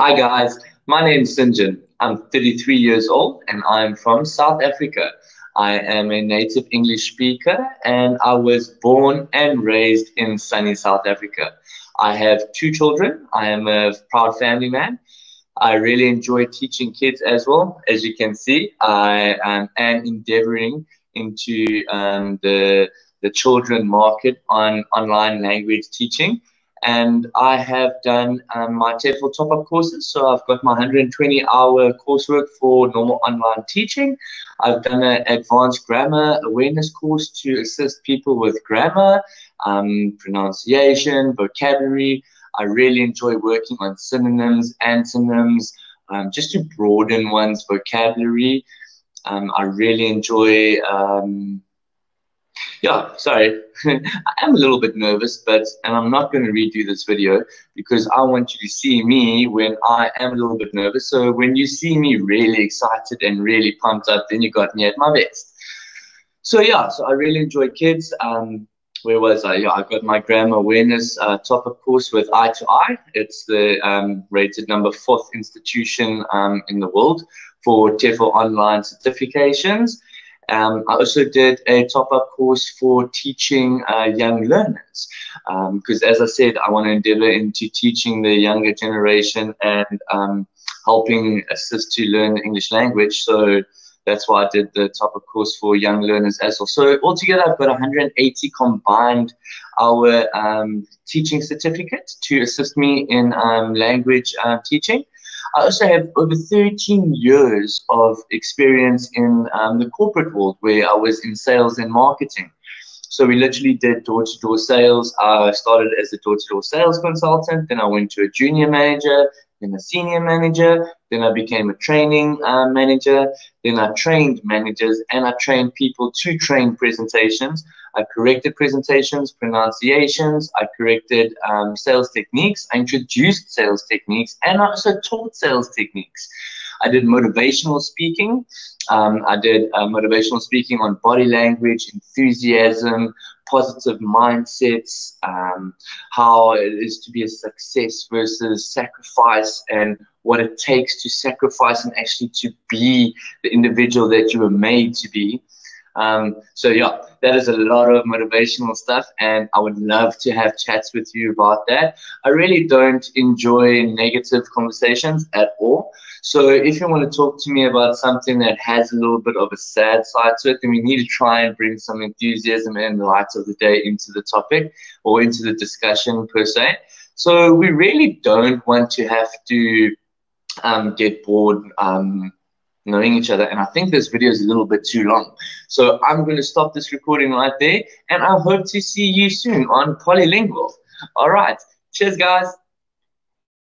Hi guys, my name is St. John. I'm 33 years old and I'm from South Africa. I am a native English speaker and I was born and raised in sunny South Africa. I have two children. I am a proud family man. I really enjoy teaching kids as well. As you can see, I um, am endeavoring into um, the the children market on online language teaching and I have done um, my TEFL top-up courses. So I've got my 120-hour coursework for normal online teaching. I've done an advanced grammar awareness course to assist people with grammar, um, pronunciation, vocabulary. I really enjoy working on synonyms, antonyms, um, just to broaden one's vocabulary. Um, I really enjoy um, yeah, sorry. I am a little bit nervous, but and I'm not going to redo this video because I want you to see me when I am a little bit nervous. So when you see me really excited and really pumped up, then you got me at my best. So yeah, so I really enjoy kids. Um, where was I? Yeah, I got my grammar awareness uh, top-up course with i2i. It's the um, rated number fourth institution um, in the world for TEFL online certifications. Um, I also did a top-up course for teaching uh, young learners because, um, as I said, I want to endeavor into teaching the younger generation and um, helping assist to learn the English language. So that's why I did the top-up course for young learners as well. So altogether, I've got 180 combined hour um, teaching certificate to assist me in um, language uh, teaching. I also have over 13 years of experience in um, the corporate world where I was in sales and marketing. So we literally did door to door sales. I started as a door to door sales consultant, then I went to a junior manager, then a senior manager, then I became a training uh, manager, then I trained managers and I trained people to train presentations. I corrected presentations, pronunciations, I corrected um, sales techniques, I introduced sales techniques, and I also taught sales techniques. I did motivational speaking. Um, I did uh, motivational speaking on body language, enthusiasm, positive mindsets, um, how it is to be a success versus sacrifice, and what it takes to sacrifice and actually to be the individual that you were made to be. Um, so yeah, that is a lot of motivational stuff, and I would love to have chats with you about that. I really don't enjoy negative conversations at all. So if you want to talk to me about something that has a little bit of a sad side to it, then we need to try and bring some enthusiasm and light of the day into the topic or into the discussion per se. So we really don't want to have to um, get bored um, knowing each other. And I think this video is a little bit too long. So I'm going to stop this recording right there. And I hope to see you soon on Polylingual. All right. Cheers, guys.